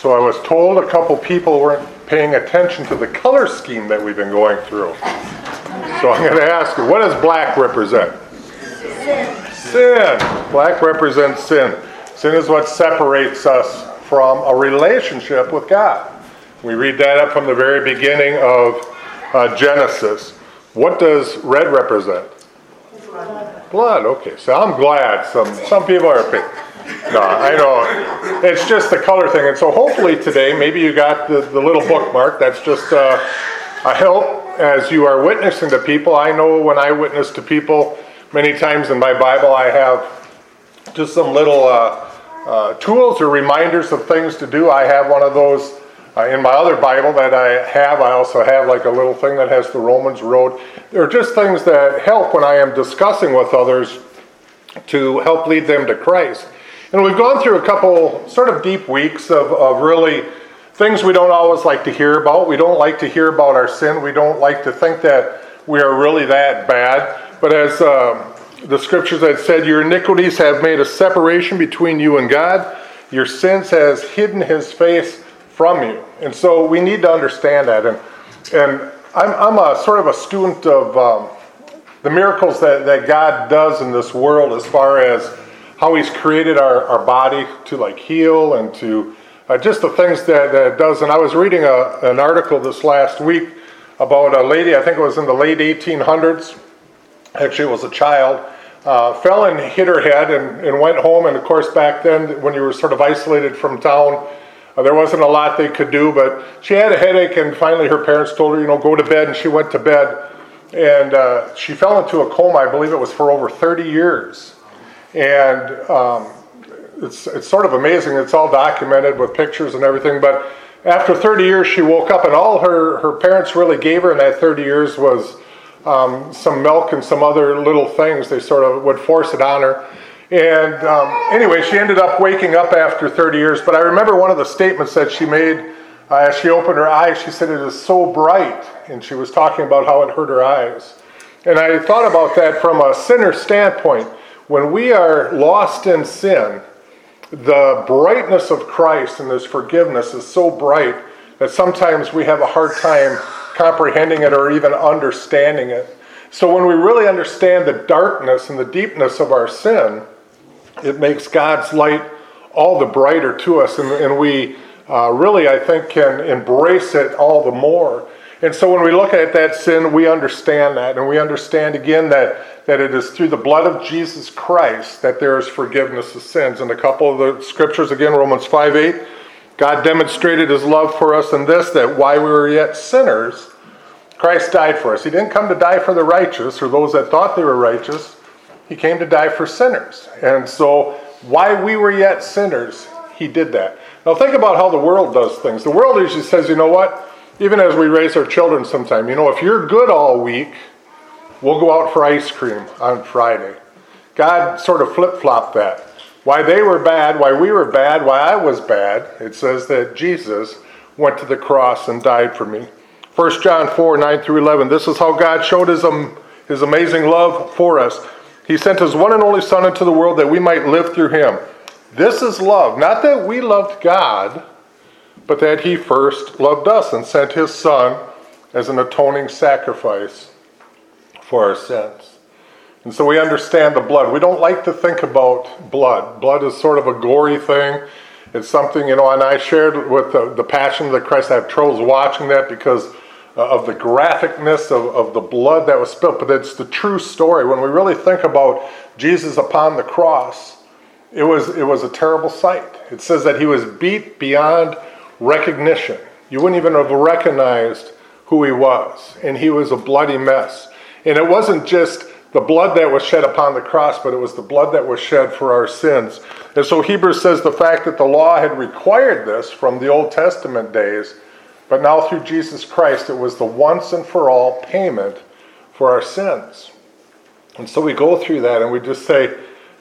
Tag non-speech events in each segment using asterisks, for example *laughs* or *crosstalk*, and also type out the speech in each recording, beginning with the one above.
So I was told a couple people weren't paying attention to the color scheme that we've been going through. So I'm going to ask you, what does black represent? Sin. Sin. Black represents sin. Sin is what separates us from a relationship with God. We read that up from the very beginning of uh, Genesis. What does red represent? Blood. Blood. Okay, so I'm glad some some people are pink. No, I know. It's just the color thing. And so hopefully today, maybe you got the, the little bookmark. That's just uh, a help as you are witnessing to people. I know when I witness to people, many times in my Bible, I have just some little uh, uh, tools or reminders of things to do. I have one of those uh, in my other Bible that I have. I also have like a little thing that has the Romans Road. They're just things that help when I am discussing with others to help lead them to Christ. And we've gone through a couple sort of deep weeks of, of really things we don't always like to hear about. We don't like to hear about our sin. We don't like to think that we are really that bad. But as uh, the scriptures had said, your iniquities have made a separation between you and God. Your sins has hidden his face from you. And so we need to understand that. And, and I'm, I'm a sort of a student of um, the miracles that, that God does in this world as far as how he's created our, our body to like heal and to uh, just the things that, that it does. And I was reading a, an article this last week about a lady, I think it was in the late 1800s, actually it was a child, uh, fell and hit her head and, and went home. And of course, back then, when you were sort of isolated from town, uh, there wasn't a lot they could do, but she had a headache, and finally her parents told her, you know, go to bed, and she went to bed. And uh, she fell into a coma, I believe it was for over 30 years. And um, it's, it's sort of amazing. It's all documented with pictures and everything. But after 30 years, she woke up, and all her, her parents really gave her in that 30 years was um, some milk and some other little things. They sort of would force it on her. And um, anyway, she ended up waking up after 30 years. But I remember one of the statements that she made uh, as she opened her eyes. She said, It is so bright. And she was talking about how it hurt her eyes. And I thought about that from a sinner standpoint. When we are lost in sin, the brightness of Christ and His forgiveness is so bright that sometimes we have a hard time comprehending it or even understanding it. So when we really understand the darkness and the deepness of our sin, it makes God's light all the brighter to us, and, and we uh, really, I think, can embrace it all the more. And so when we look at that sin, we understand that. And we understand again that, that it is through the blood of Jesus Christ that there is forgiveness of sins. And a couple of the scriptures, again, Romans 5 8, God demonstrated his love for us in this, that while we were yet sinners, Christ died for us. He didn't come to die for the righteous or those that thought they were righteous. He came to die for sinners. And so while we were yet sinners, he did that. Now think about how the world does things. The world usually says, you know what? Even as we raise our children sometime, you know, if you're good all week, we'll go out for ice cream on Friday. God sort of flip flopped that. Why they were bad, why we were bad, why I was bad, it says that Jesus went to the cross and died for me. 1 John 4 9 through 11. This is how God showed his, um, his amazing love for us. He sent his one and only Son into the world that we might live through him. This is love. Not that we loved God, but that he first loved us and sent his Son as an atoning sacrifice for our sins. And so we understand the blood. We don't like to think about blood. Blood is sort of a gory thing. It's something, you know, and I shared with the, the Passion of the Christ. I have troubles watching that because uh, of the graphicness of, of the blood that was spilled. But it's the true story. When we really think about Jesus upon the cross, it was, it was a terrible sight. It says that he was beat beyond recognition. You wouldn't even have recognized who he was. And he was a bloody mess. And it wasn't just the blood that was shed upon the cross, but it was the blood that was shed for our sins. And so Hebrews says the fact that the law had required this from the Old Testament days, but now through Jesus Christ, it was the once and for all payment for our sins. And so we go through that and we just say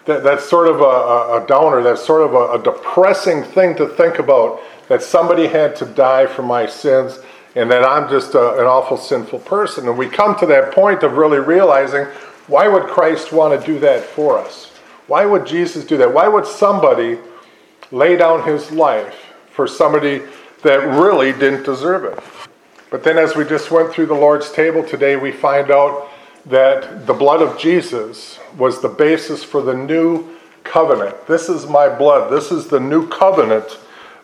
that that's sort of a, a downer, that's sort of a, a depressing thing to think about that somebody had to die for my sins and that I'm just a, an awful sinful person. And we come to that point of really realizing why would Christ want to do that for us? Why would Jesus do that? Why would somebody lay down his life for somebody that really didn't deserve it. But then, as we just went through the Lord's table today, we find out that the blood of Jesus was the basis for the new covenant. This is my blood. This is the new covenant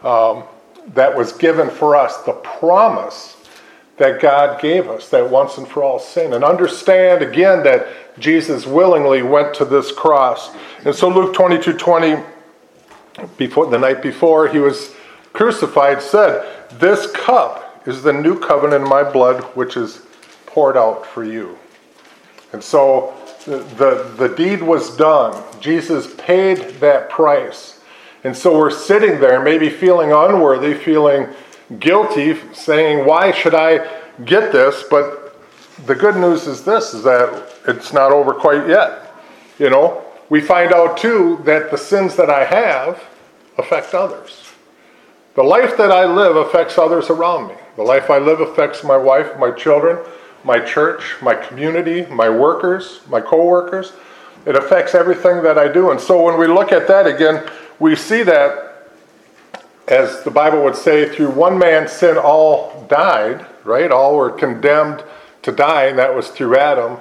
um, that was given for us, the promise that God gave us, that once and for all sin. And understand again that Jesus willingly went to this cross. And so Luke 22 20, before, the night before he was crucified, said, This cup is the new covenant in my blood, which is poured out for you. And so the, the, the deed was done. Jesus paid that price. And so we're sitting there, maybe feeling unworthy, feeling guilty, saying, Why should I get this? But the good news is this is that it's not over quite yet. You know, we find out too that the sins that I have affect others. The life that I live affects others around me. The life I live affects my wife, my children, my church, my community, my workers, my co-workers. It affects everything that I do. And so when we look at that again, we see that as the Bible would say, through one man's sin all died, right? All were condemned to die, and that was through Adam.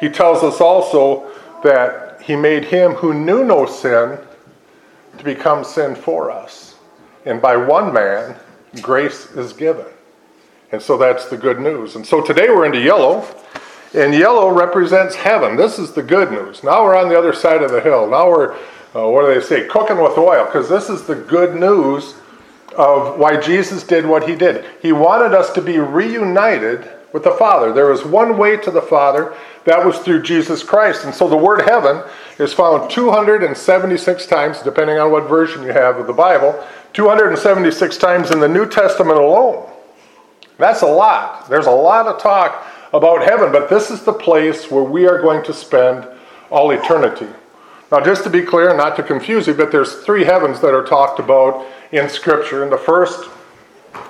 He tells us also that he made him who knew no sin to become sin for us. And by one man, grace is given. And so that's the good news. And so today we're into yellow, and yellow represents heaven. This is the good news. Now we're on the other side of the hill. Now we're, uh, what do they say, cooking with oil, because this is the good news of why Jesus did what he did. He wanted us to be reunited with the Father. There is one way to the Father, that was through Jesus Christ. And so the word heaven is found 276 times, depending on what version you have of the Bible, 276 times in the New Testament alone. That's a lot. There's a lot of talk about heaven, but this is the place where we are going to spend all eternity. Now, just to be clear, not to confuse you, but there's three heavens that are talked about in Scripture. And the first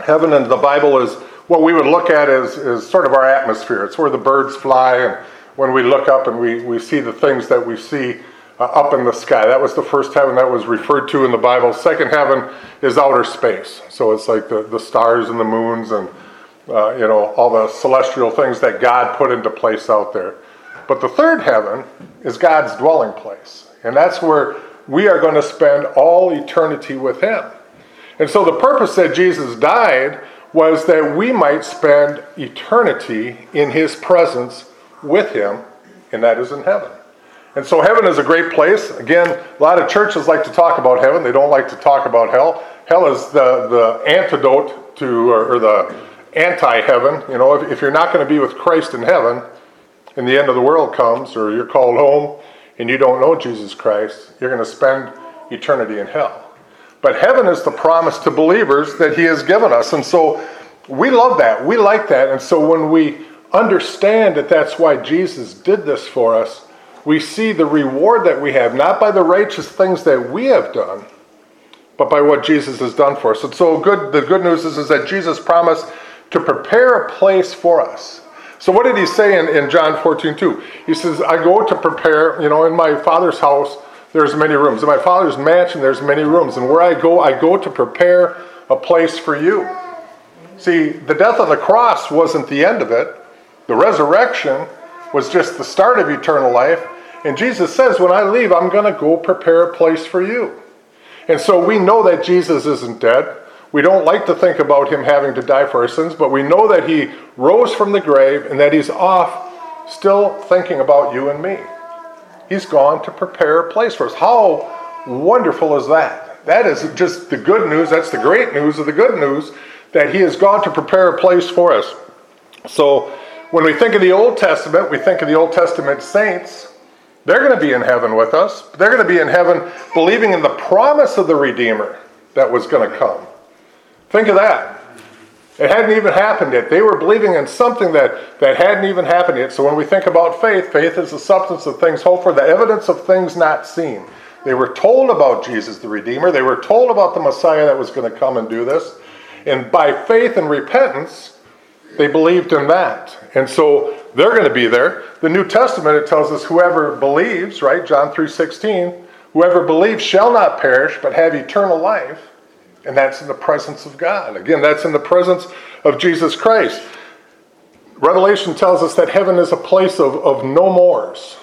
heaven in the Bible is what we would look at as, as sort of our atmosphere. It's where the birds fly, and when we look up and we, we see the things that we see uh, up in the sky. That was the first heaven that was referred to in the Bible. Second heaven is outer space. So it's like the, the stars and the moons and uh, you know, all the celestial things that God put into place out there. But the third heaven is God's dwelling place. And that's where we are going to spend all eternity with Him. And so the purpose that Jesus died was that we might spend eternity in His presence with Him, and that is in heaven. And so heaven is a great place. Again, a lot of churches like to talk about heaven. They don't like to talk about hell. Hell is the, the antidote to, or, or the anti heaven. You know, if, if you're not going to be with Christ in heaven, and the end of the world comes, or you're called home and you don't know Jesus Christ, you're going to spend eternity in hell. But heaven is the promise to believers that He has given us. And so we love that. We like that. And so when we understand that that's why Jesus did this for us, we see the reward that we have, not by the righteous things that we have done, but by what Jesus has done for us. And so good, the good news is, is that Jesus promised to prepare a place for us. So what did he say in, in John 14, 2? He says, I go to prepare, you know, in my father's house, there's many rooms. In my father's mansion, there's many rooms. And where I go, I go to prepare a place for you. See, the death on the cross wasn't the end of it. The resurrection was just the start of eternal life. And Jesus says, when I leave, I'm going to go prepare a place for you. And so we know that Jesus isn't dead. We don't like to think about him having to die for our sins, but we know that he rose from the grave and that he's off still thinking about you and me. He's gone to prepare a place for us. How wonderful is that? That is just the good news. That's the great news of the good news that he has gone to prepare a place for us. So when we think of the Old Testament, we think of the Old Testament saints. They're going to be in heaven with us. They're going to be in heaven believing in the promise of the Redeemer that was going to come. Think of that. It hadn't even happened yet. They were believing in something that, that hadn't even happened yet. So when we think about faith, faith is the substance of things hoped for, the evidence of things not seen. They were told about Jesus the Redeemer. They were told about the Messiah that was going to come and do this. And by faith and repentance, they believed in that. And so they're going to be there. The New Testament, it tells us whoever believes, right? John 3.16, whoever believes shall not perish, but have eternal life. And that's in the presence of God. Again, that's in the presence of Jesus Christ. Revelation tells us that heaven is a place of, of no mores.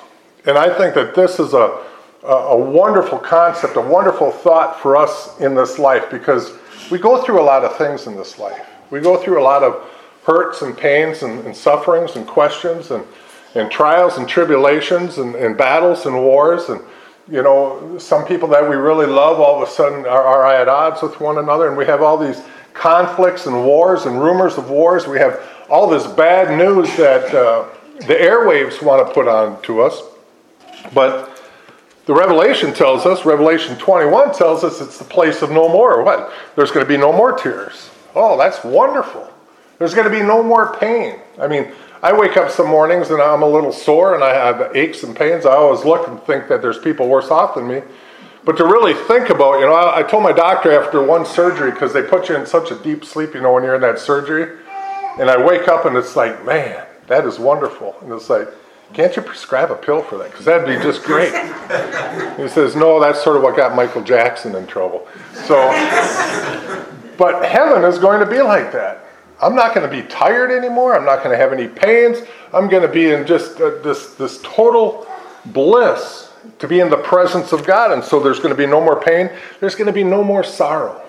And I think that this is a, a wonderful concept, a wonderful thought for us in this life because we go through a lot of things in this life. We go through a lot of hurts and pains and, and sufferings and questions and, and trials and tribulations and, and battles and wars and you know, some people that we really love all of a sudden are, are, at odds with one another, and we have all these conflicts and wars and rumors of wars. We have all this bad news that uh, the airwaves want to put on to us. But the Revelation tells us, Revelation 21 tells us it's the place of no more. What? There's going to be no more tears. Oh, that's wonderful. There's going to be no more pain. I mean, I wake up some mornings and I'm a little sore and I have aches and pains. I always look and think that there's people worse off than me. But to really think about, you know, I, I told my doctor after one surgery, because they put you in such a deep sleep, you know, when you're in that surgery. And I wake up and it's like, man, that is wonderful. And it's like, can't you prescribe a pill for that? Because that'd be just great. he says, no, that's sort of what got Michael Jackson in trouble. So, but heaven is going to be like that. I'm not going to be tired anymore. I'm not going to have any pains. I'm going to be in just uh, this, this total bliss to be in the presence of God. And so there's going to be no more pain. There's going to be no more sorrow.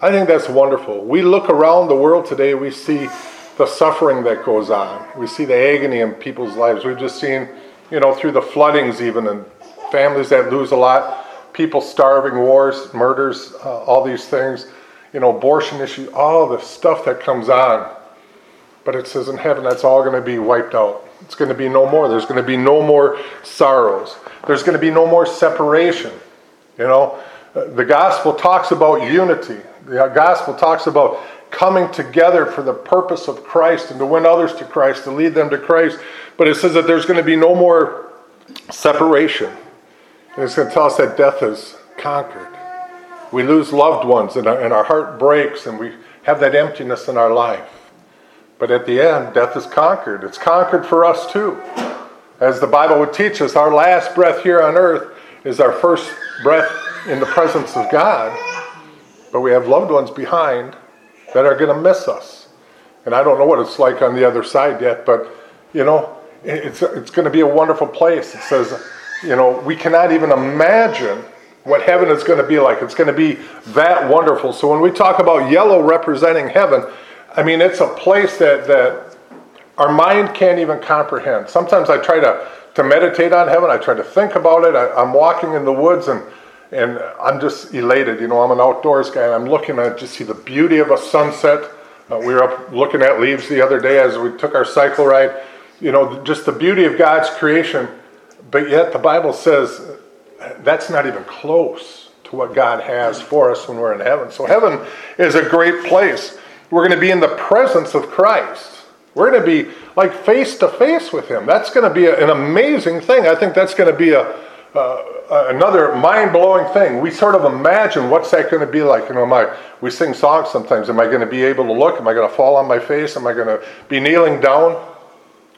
I think that's wonderful. We look around the world today, we see the suffering that goes on. We see the agony in people's lives. We've just seen, you know, through the floodings, even, and families that lose a lot, people starving, wars, murders, uh, all these things you know, abortion issue, all the stuff that comes on. But it says in heaven that's all going to be wiped out. It's going to be no more. There's going to be no more sorrows. There's going to be no more separation. You know, uh, the gospel talks about unity. The uh, gospel talks about coming together for the purpose of Christ and to win others to Christ, to lead them to Christ. But it says that there's going to be no more separation. And it's going to tell us that death is conquered. We lose loved ones and our, and our heart breaks and we have that emptiness in our life. But at the end, death is conquered. It's conquered for us too. As the Bible would teach us, our last breath here on earth is our first breath in the presence of God. But we have loved ones behind that are going to miss us. And I don't know what it's like on the other side yet, but you know, it's, it's going to be a wonderful place. It says, you know, we cannot even imagine what heaven is going to be like. It's going to be that wonderful. So when we talk about yellow representing heaven, I mean, it's a place that, that our mind can't even comprehend. Sometimes I try to, to meditate on heaven, I try to think about it. I, am walking in the woods and, and I'm just elated. You know, I'm an outdoors guy and I'm looking, I just see the beauty of a sunset. Uh, we were up looking at leaves the other day as we took our cycle ride. You know, just the beauty of God's creation. But yet the Bible says that's not even close to what God has for us when we're in heaven. So, heaven is a great place. We're going to be in the presence of Christ. We're going to be like face to face with Him. That's going to be a, an amazing thing. I think that's going to be a, another mind blowing thing. We sort of imagine what's that going to be like. You know, my, we sing songs sometimes. Am I going to be able to look? Am I going to fall on my face? Am I going to be kneeling down?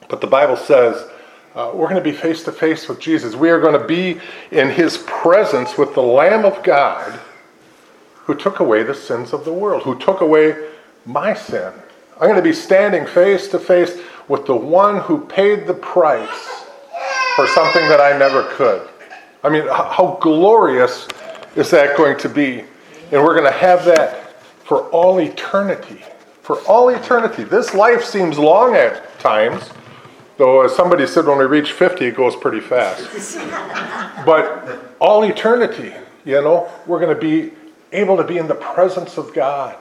But the Bible says uh, we're going to be face to face with Jesus. We are going to be in his presence with the Lamb of God who took away the sins of the world, who took away my sin. I'm going to be standing face to face with the one who paid the price for something that I never could. I mean, how glorious is that going to be? And we're going to have that for all eternity. For all eternity. This life seems long at times. Though, as somebody said, when we reach 50, it goes pretty fast. *laughs* but all eternity, you know, we're going to be able to be in the presence of God.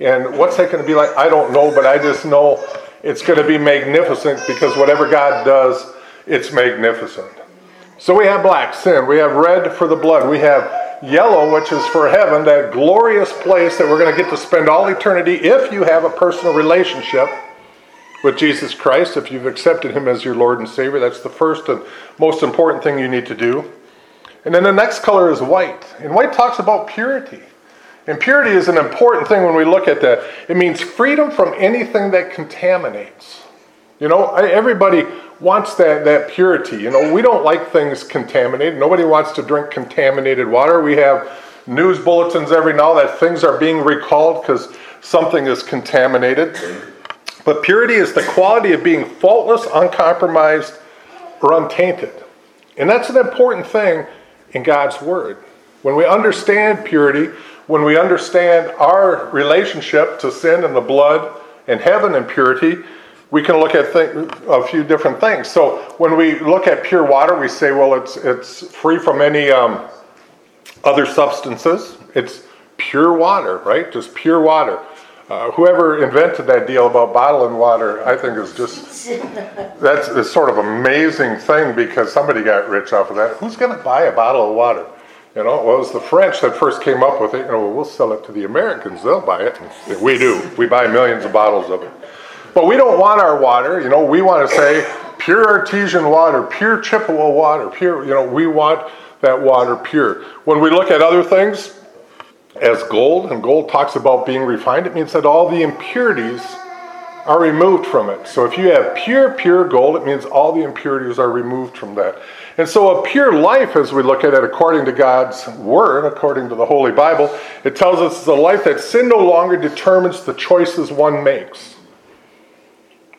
And what's that going to be like? I don't know, but I just know it's going to be magnificent because whatever God does, it's magnificent. So we have black, sin. We have red for the blood. We have yellow, which is for heaven, that glorious place that we're going to get to spend all eternity if you have a personal relationship with Jesus Christ, if you've accepted him as your Lord and Savior, that's the first and most important thing you need to do. And then the next color is white. And white talks about purity. And purity is an important thing when we look at that. It means freedom from anything that contaminates. You know, everybody wants that, that purity. You know, we don't like things contaminated. Nobody wants to drink contaminated water. We have news bulletins every now that things are being recalled because something is contaminated. But purity is the quality of being faultless, uncompromised, or untainted. And that's an important thing in God's Word. When we understand purity, when we understand our relationship to sin and the blood and heaven and purity, we can look at th- a few different things. So when we look at pure water, we say, well, it's it's free from any um, other substances. It's pure water, right? Just pure water. Uh, whoever invented that deal about bottling water, I think is just *laughs* that's a sort of amazing thing because somebody got rich off of that. Who's going to buy a bottle of water? You know, well, it was the French that first came up with it. You know, well, we'll sell it to the Americans; they'll buy it. We do. We buy millions of bottles of it. But we don't want our water. You know, we want to say pure artesian water, pure Chippewa water, pure. You know, we want that water pure. When we look at other things, as gold, and gold talks about being refined, it means that all the impurities are removed from it. So if you have pure, pure gold, it means all the impurities are removed from that. And so a pure life, as we look at it according to God's Word, according to the Holy Bible, it tells us it's a life that sin no longer determines the choices one makes.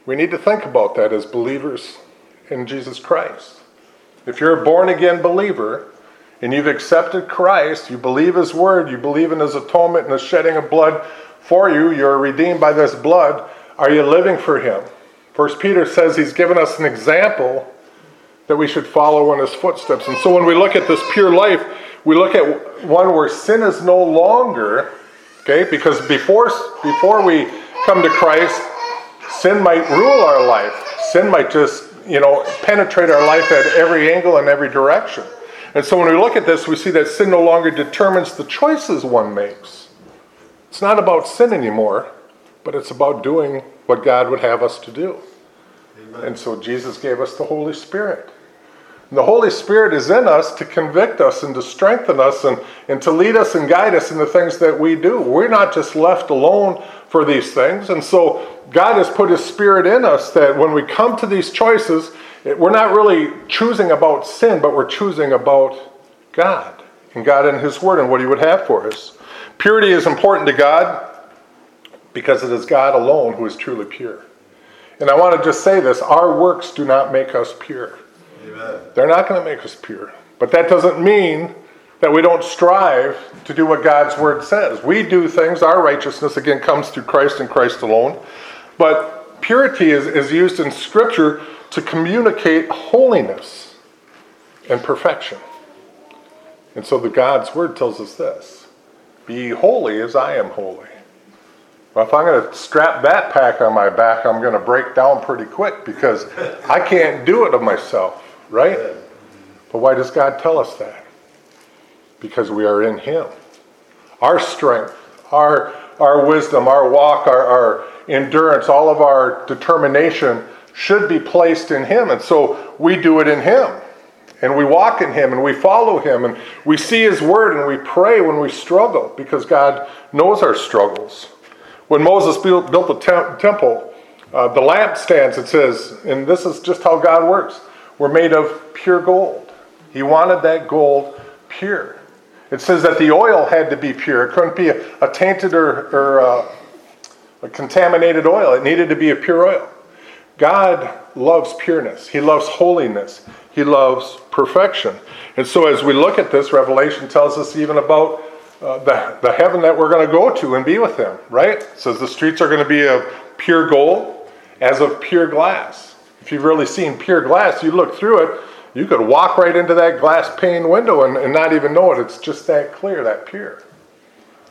We need to think about that as believers in Jesus Christ. If you're a born again believer, and you've accepted Christ, you believe His Word, you believe in His atonement and the shedding of blood for you, you're redeemed by this blood, are you living for Him? First Peter says He's given us an example that we should follow in His footsteps. And so when we look at this pure life, we look at one where sin is no longer, okay, because before, before we come to Christ, sin might rule our life. Sin might just, you know, penetrate our life at every angle and every direction. And so when we look at this, we see that sin no longer determines the choices one makes. It's not about sin anymore, but it's about doing what God would have us to do. Amen. And so Jesus gave us the Holy Spirit. And the Holy Spirit is in us to convict us and to strengthen us and, and to lead us and guide us in the things that we do. We're not just left alone for these things. And so God has put His Spirit in us that when we come to these choices, we're not really choosing about sin, but we're choosing about God and God and His Word and what He would have for us. Purity is important to God because it is God alone who is truly pure. And I want to just say this our works do not make us pure. Amen. They're not going to make us pure. But that doesn't mean that we don't strive to do what God's Word says. We do things, our righteousness, again, comes through Christ and Christ alone. But purity is, is used in Scripture to communicate holiness and perfection. And so the God's word tells us this Be holy as I am holy. Well, if I'm going to strap that pack on my back, I'm going to break down pretty quick because I can't do it of myself, right? But why does God tell us that? Because we are in Him. Our strength, our, our wisdom, our walk, our, our endurance, all of our determination should be placed in Him. And so we do it in Him. And we walk in Him and we follow Him and we see His Word and we pray when we struggle because God knows our struggles. When Moses built, the te- temple, uh, the lampstands, it says, and this is just how God works, were made of pure gold. He wanted that gold pure. It says that the oil had to be pure. It couldn't be a, a tainted or, or uh, a contaminated oil. It needed to be a pure oil. God loves pureness, He loves holiness, He loves perfection. And so, as we look at this, Revelation tells us even about uh, the, the heaven that we're going to go to and be with Him, right? It says the streets are going to be of pure gold as of pure glass. If you've really seen pure glass, you look through it, you could walk right into that glass pane window and, and not even know it. It's just that clear, that pure.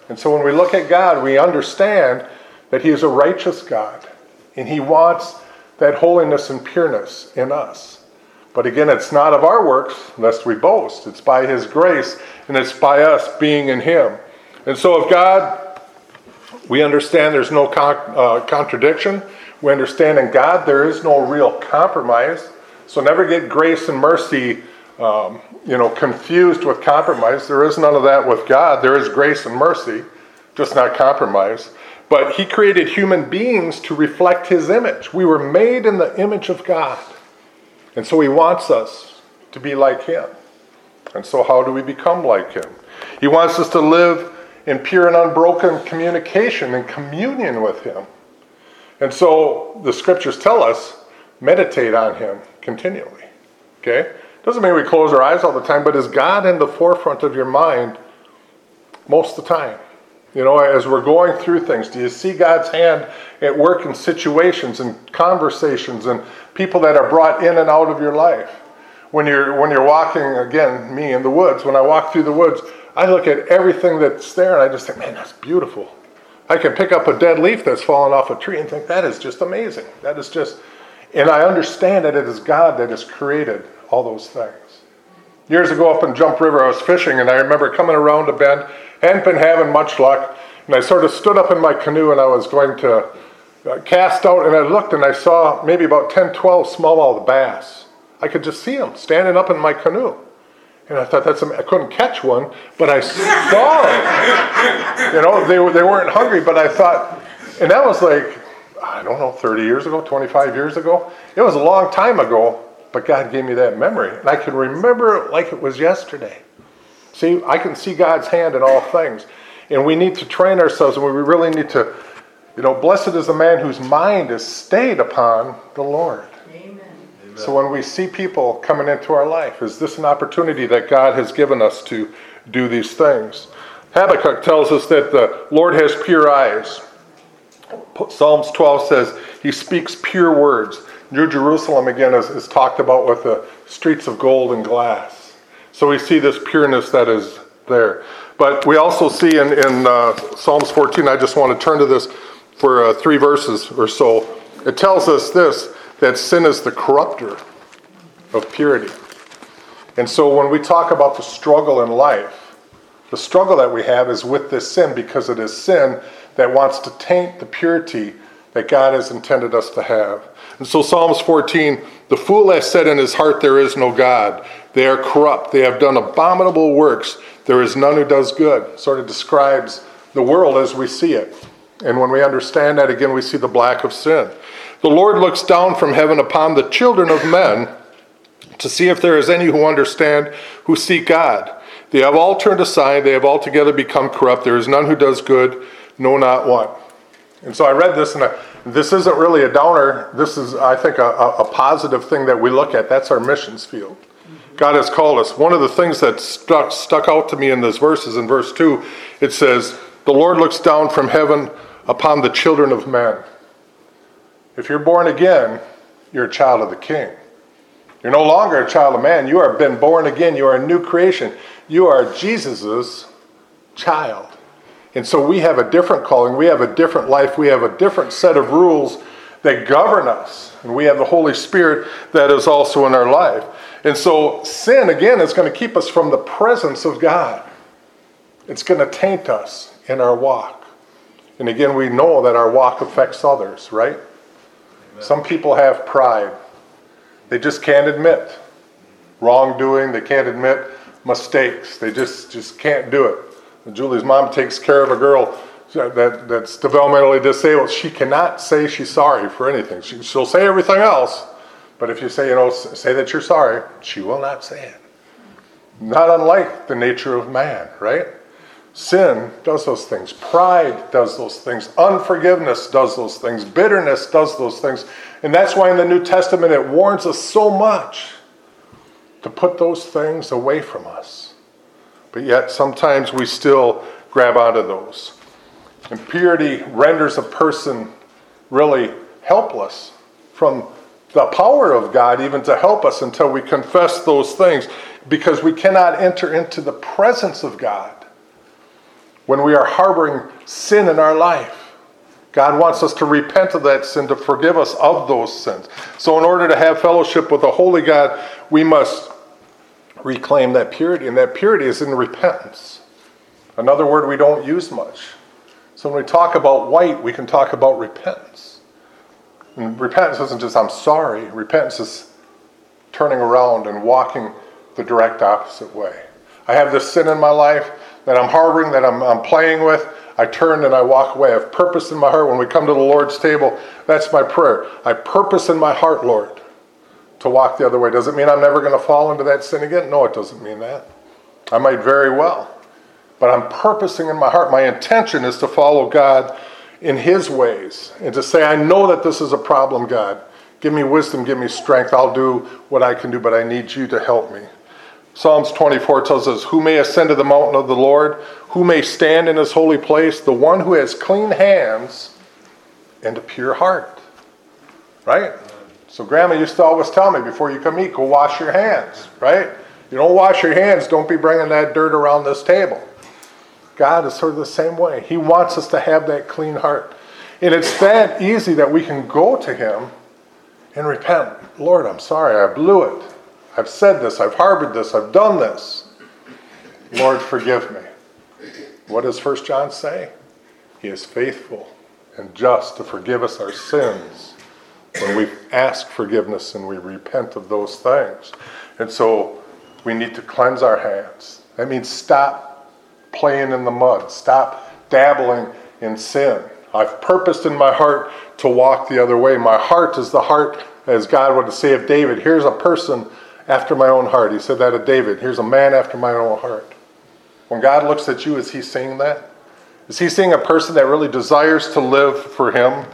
And so when we look at God, we understand that He is a righteous God. And He wants that holiness and pureness in us. But again, it's not of our works, lest we boast. It's by His grace, and it's by us being in Him. And so, if God, we understand there's no con- uh, contradiction. We understand in God there is no real compromise. So, never get grace and mercy, um, you know, confused with compromise. There is none of that with God. There is grace and mercy, just not compromise. But he created human beings to reflect his image. We were made in the image of God. And so he wants us to be like him. And so, how do we become like him? He wants us to live in pure and unbroken communication and communion with Him. And so the scriptures tell us meditate on Him continually. Okay? Doesn't mean we close our eyes all the time, but is God in the forefront of your mind most of the time? You know, as we're going through things, do you see God's hand at work in situations and conversations and people that are brought in and out of your life? When you're when you're walking again, me in the woods, when I walk through the woods, I look at everything that's there and I just think, man, that's beautiful. I can pick up a dead leaf that's fallen off a tree and think that is just amazing. That is just and I understand that it is God that has created all those things. Years ago up in Jump River, I was fishing, and I remember coming around a bend, hadn't been having much luck, and I sort of stood up in my canoe and I was going to uh, cast out, and I looked and I saw maybe about 10, 12 smallmouth bass. I could just see them standing up in my canoe. And I thought that's I couldn't catch one, but I saw it. You know, they, they weren't hungry, but I thought, and that was like, I don't know, 30 years ago, 25 years ago. It was a long time ago, but God gave me that memory. And I can remember it like it was yesterday. See, I can see God's hand in all things. And we need to train ourselves, and we really need to, you know, blessed is the man whose mind is stayed upon the Lord. Amen. So when we see people coming into our life, is this an opportunity that God has given us to do these things? Habakkuk tells us that the Lord has pure eyes. Psalms 12 says he speaks pure words. New Jerusalem, again, is, is talked about with the streets of gold and glass. So we see this pureness that is there. But we also see in, in uh, Psalms 14, I just want to turn to this for uh, three verses or so. It tells us this that sin is the corrupter of purity. And so when we talk about the struggle in life, the struggle that we have is with this sin because it is sin that wants to taint the purity that God has intended us to have. And so, Psalms 14 the fool has said in his heart, There is no God. They are corrupt. They have done abominable works. There is none who does good. Sort of describes the world as we see it. And when we understand that, again, we see the black of sin. The Lord looks down from heaven upon the children of men to see if there is any who understand, who seek God. They have all turned aside. They have altogether become corrupt. There is none who does good, no, not one. And so I read this, and I, this isn't really a downer. This is, I think, a, a, positive thing that we look at. That's our missions field. God has called us. One of the things that stuck, stuck out to me in this verse is in verse 2. It says, The Lord looks down from heaven upon the children of men. If you're born again, you're a child of the King. You're no longer a child of man. You have been born again. You are a new creation. You are Jesus's child. And so we have a different calling, we have a different life, we have a different set of rules that govern us. And we have the Holy Spirit that is also in our life. And so sin, again, is going to keep us from the presence of God. It's going to taint us in our walk. And again, we know that our walk affects others, right? Amen. Some people have pride. They just can't admit wrongdoing, they can't admit mistakes. They just, just can't do it. Julie's mom takes care of a girl that, that's developmentally disabled. She cannot say she's sorry for anything. She, she'll say everything else, but if you say, you know, say that you're sorry, she will not say it. Not unlike the nature of man, right? Sin does those things. Pride does those things. Unforgiveness does those things. Bitterness does those things. And that's why in the New Testament it warns us so much to put those things away from us. But yet, sometimes we still grab onto those. Impurity renders a person really helpless from the power of God, even to help us until we confess those things, because we cannot enter into the presence of God when we are harboring sin in our life. God wants us to repent of that sin, to forgive us of those sins. So, in order to have fellowship with the Holy God, we must reclaim that purity, and that purity is in repentance. Another word we don't use much. So when we talk about white, we can talk about repentance. And repentance isn't just I'm sorry, repentance is turning around and walking the direct opposite way. I have this sin in my life that I'm harboring, that I'm, I'm playing with. I turn and I walk away. I have purpose in my heart. When we come to the Lord's table, that's my prayer. I purpose in my heart, Lord, to walk the other way. Does it mean I'm never going to fall into that sin again? No, it doesn't mean that. I might very well. but I'm purposing in my heart, my intention is to follow God in His ways and to say, I know that this is a problem, God. Give me wisdom, give me strength. I'll do what I can do, but I need you to help me. Psalms 24 tells us, Who may ascend to the mountain of the Lord? Who may stand in his holy place? The one who has clean hands and a pure heart. Right? So, Grandma used to always tell me before you come eat, go wash your hands. Right? You don't wash your hands, don't be bringing that dirt around this table. God is sort of the same way. He wants us to have that clean heart. And it's that easy that we can go to Him and repent. Lord, I'm sorry, I blew it. I've said this, I've harbored this, I've done this. Lord, forgive me. What does 1 John say? He is faithful and just to forgive us our sins when we ask forgiveness and we repent of those things. And so we need to cleanse our hands. That means stop playing in the mud. Stop dabbling in sin. I've purposed in my heart to walk the other way. My heart is the heart, as God would say of David. Here's a person after my own heart. He said that of David. Here's a man after my own heart. When God looks at you, is he seeing that? Is he seeing a person that really desires to live for him?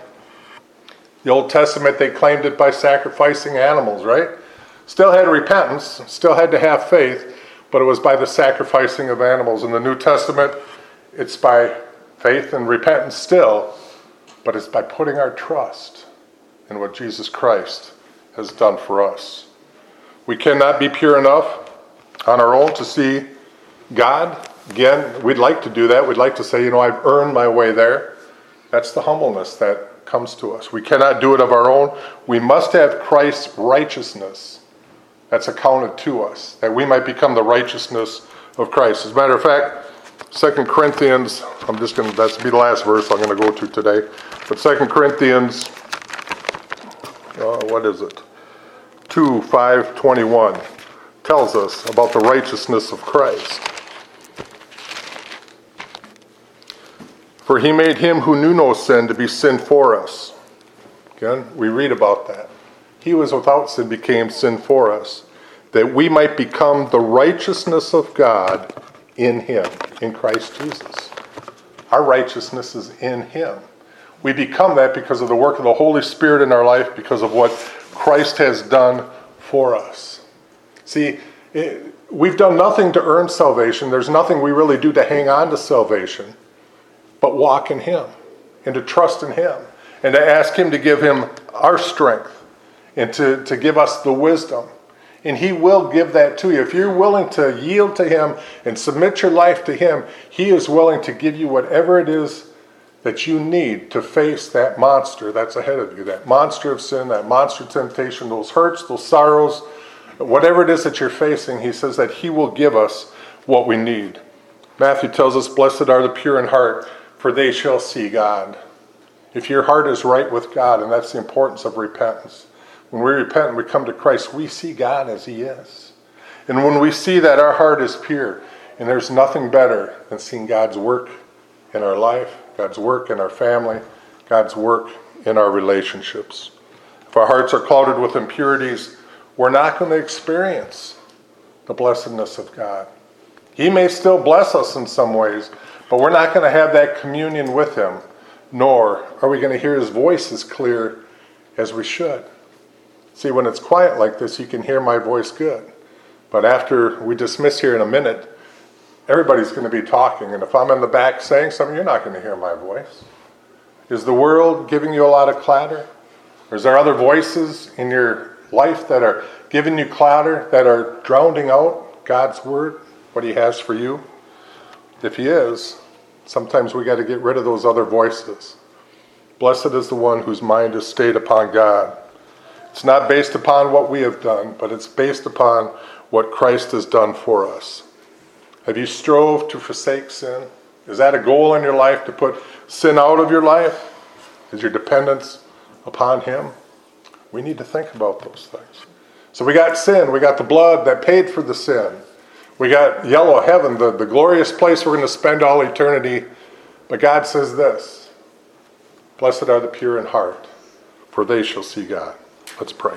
The Old Testament, they claimed it by sacrificing animals, right? Still had repentance, still had to have faith, but it was by the sacrificing of animals. In the New Testament, it's by faith and repentance still, but it's by putting our trust in what Jesus Christ has done for us. We cannot be pure enough on our own to see God. Again, we'd like to do that. We'd like to say, you know, I've earned my way there. That's the humbleness that comes to us. We cannot do it of our own. We must have Christ's righteousness that's accounted to us, that we might become the righteousness of Christ. As a matter of fact, Second Corinthians, I'm just going to, that's be the last verse I'm going to go to today. But Second Corinthians, uh, what is it? 2, 5, 21 tells us about the righteousness of Christ. For he made him who knew no sin to be sin for us. Again, we read about that. He was without sin, became sin for us, that we might become the righteousness of God in Him, in Christ Jesus. Our righteousness is in Him. We become that because of the work of the Holy Spirit in our life, because of what Christ has done for us. See, it, we've done nothing to earn salvation. There's nothing we really do to hang on to salvation, but walk in Him and to trust in Him and to ask Him to give Him our strength and to, to give us the wisdom. And He will give that to you. If you're willing to yield to Him and submit your life to Him, He is willing to give you whatever it is that you need to face that monster that's ahead of you that monster of sin, that monster of temptation, those hurts, those sorrows, whatever it is that you're facing. He says that He will give us what we need. Matthew tells us, Blessed are the pure in heart, for they shall see God. If your heart is right with God, and that's the importance of repentance when we repent and we come to Christ, we see God as He is. And when we see that our heart is pure, and there's nothing better than seeing God's work in our life, God's work in our family, God's work in our relationships. If our hearts are clouded with impurities, we're not going to experience the blessedness of God. He may still bless us in some ways, but we're not going to have that communion with Him, nor are we going to hear His voice as clear as we should. See, when it's quiet like this, you can hear my voice good. But after we dismiss here in a minute, everybody's going to be talking. And if I'm in the back saying something, you're not going to hear my voice. Is the world giving you a lot of clatter? Or is there other voices in your life that are giving you clatter, that are drowning out God's word, what He has for you? If He is, sometimes we got to get rid of those other voices. Blessed is the one whose mind is stayed upon God. It's not based upon what we have done, but it's based upon what Christ has done for us. Have you strove to forsake sin? Is that a goal in your life to put sin out of your life? Is your dependence upon Him? We need to think about those things. So we got sin, we got the blood that paid for the sin. We got yellow heaven, the, the glorious place we're going to spend all eternity. But God says this Blessed are the pure in heart, for they shall see God. Let's pray.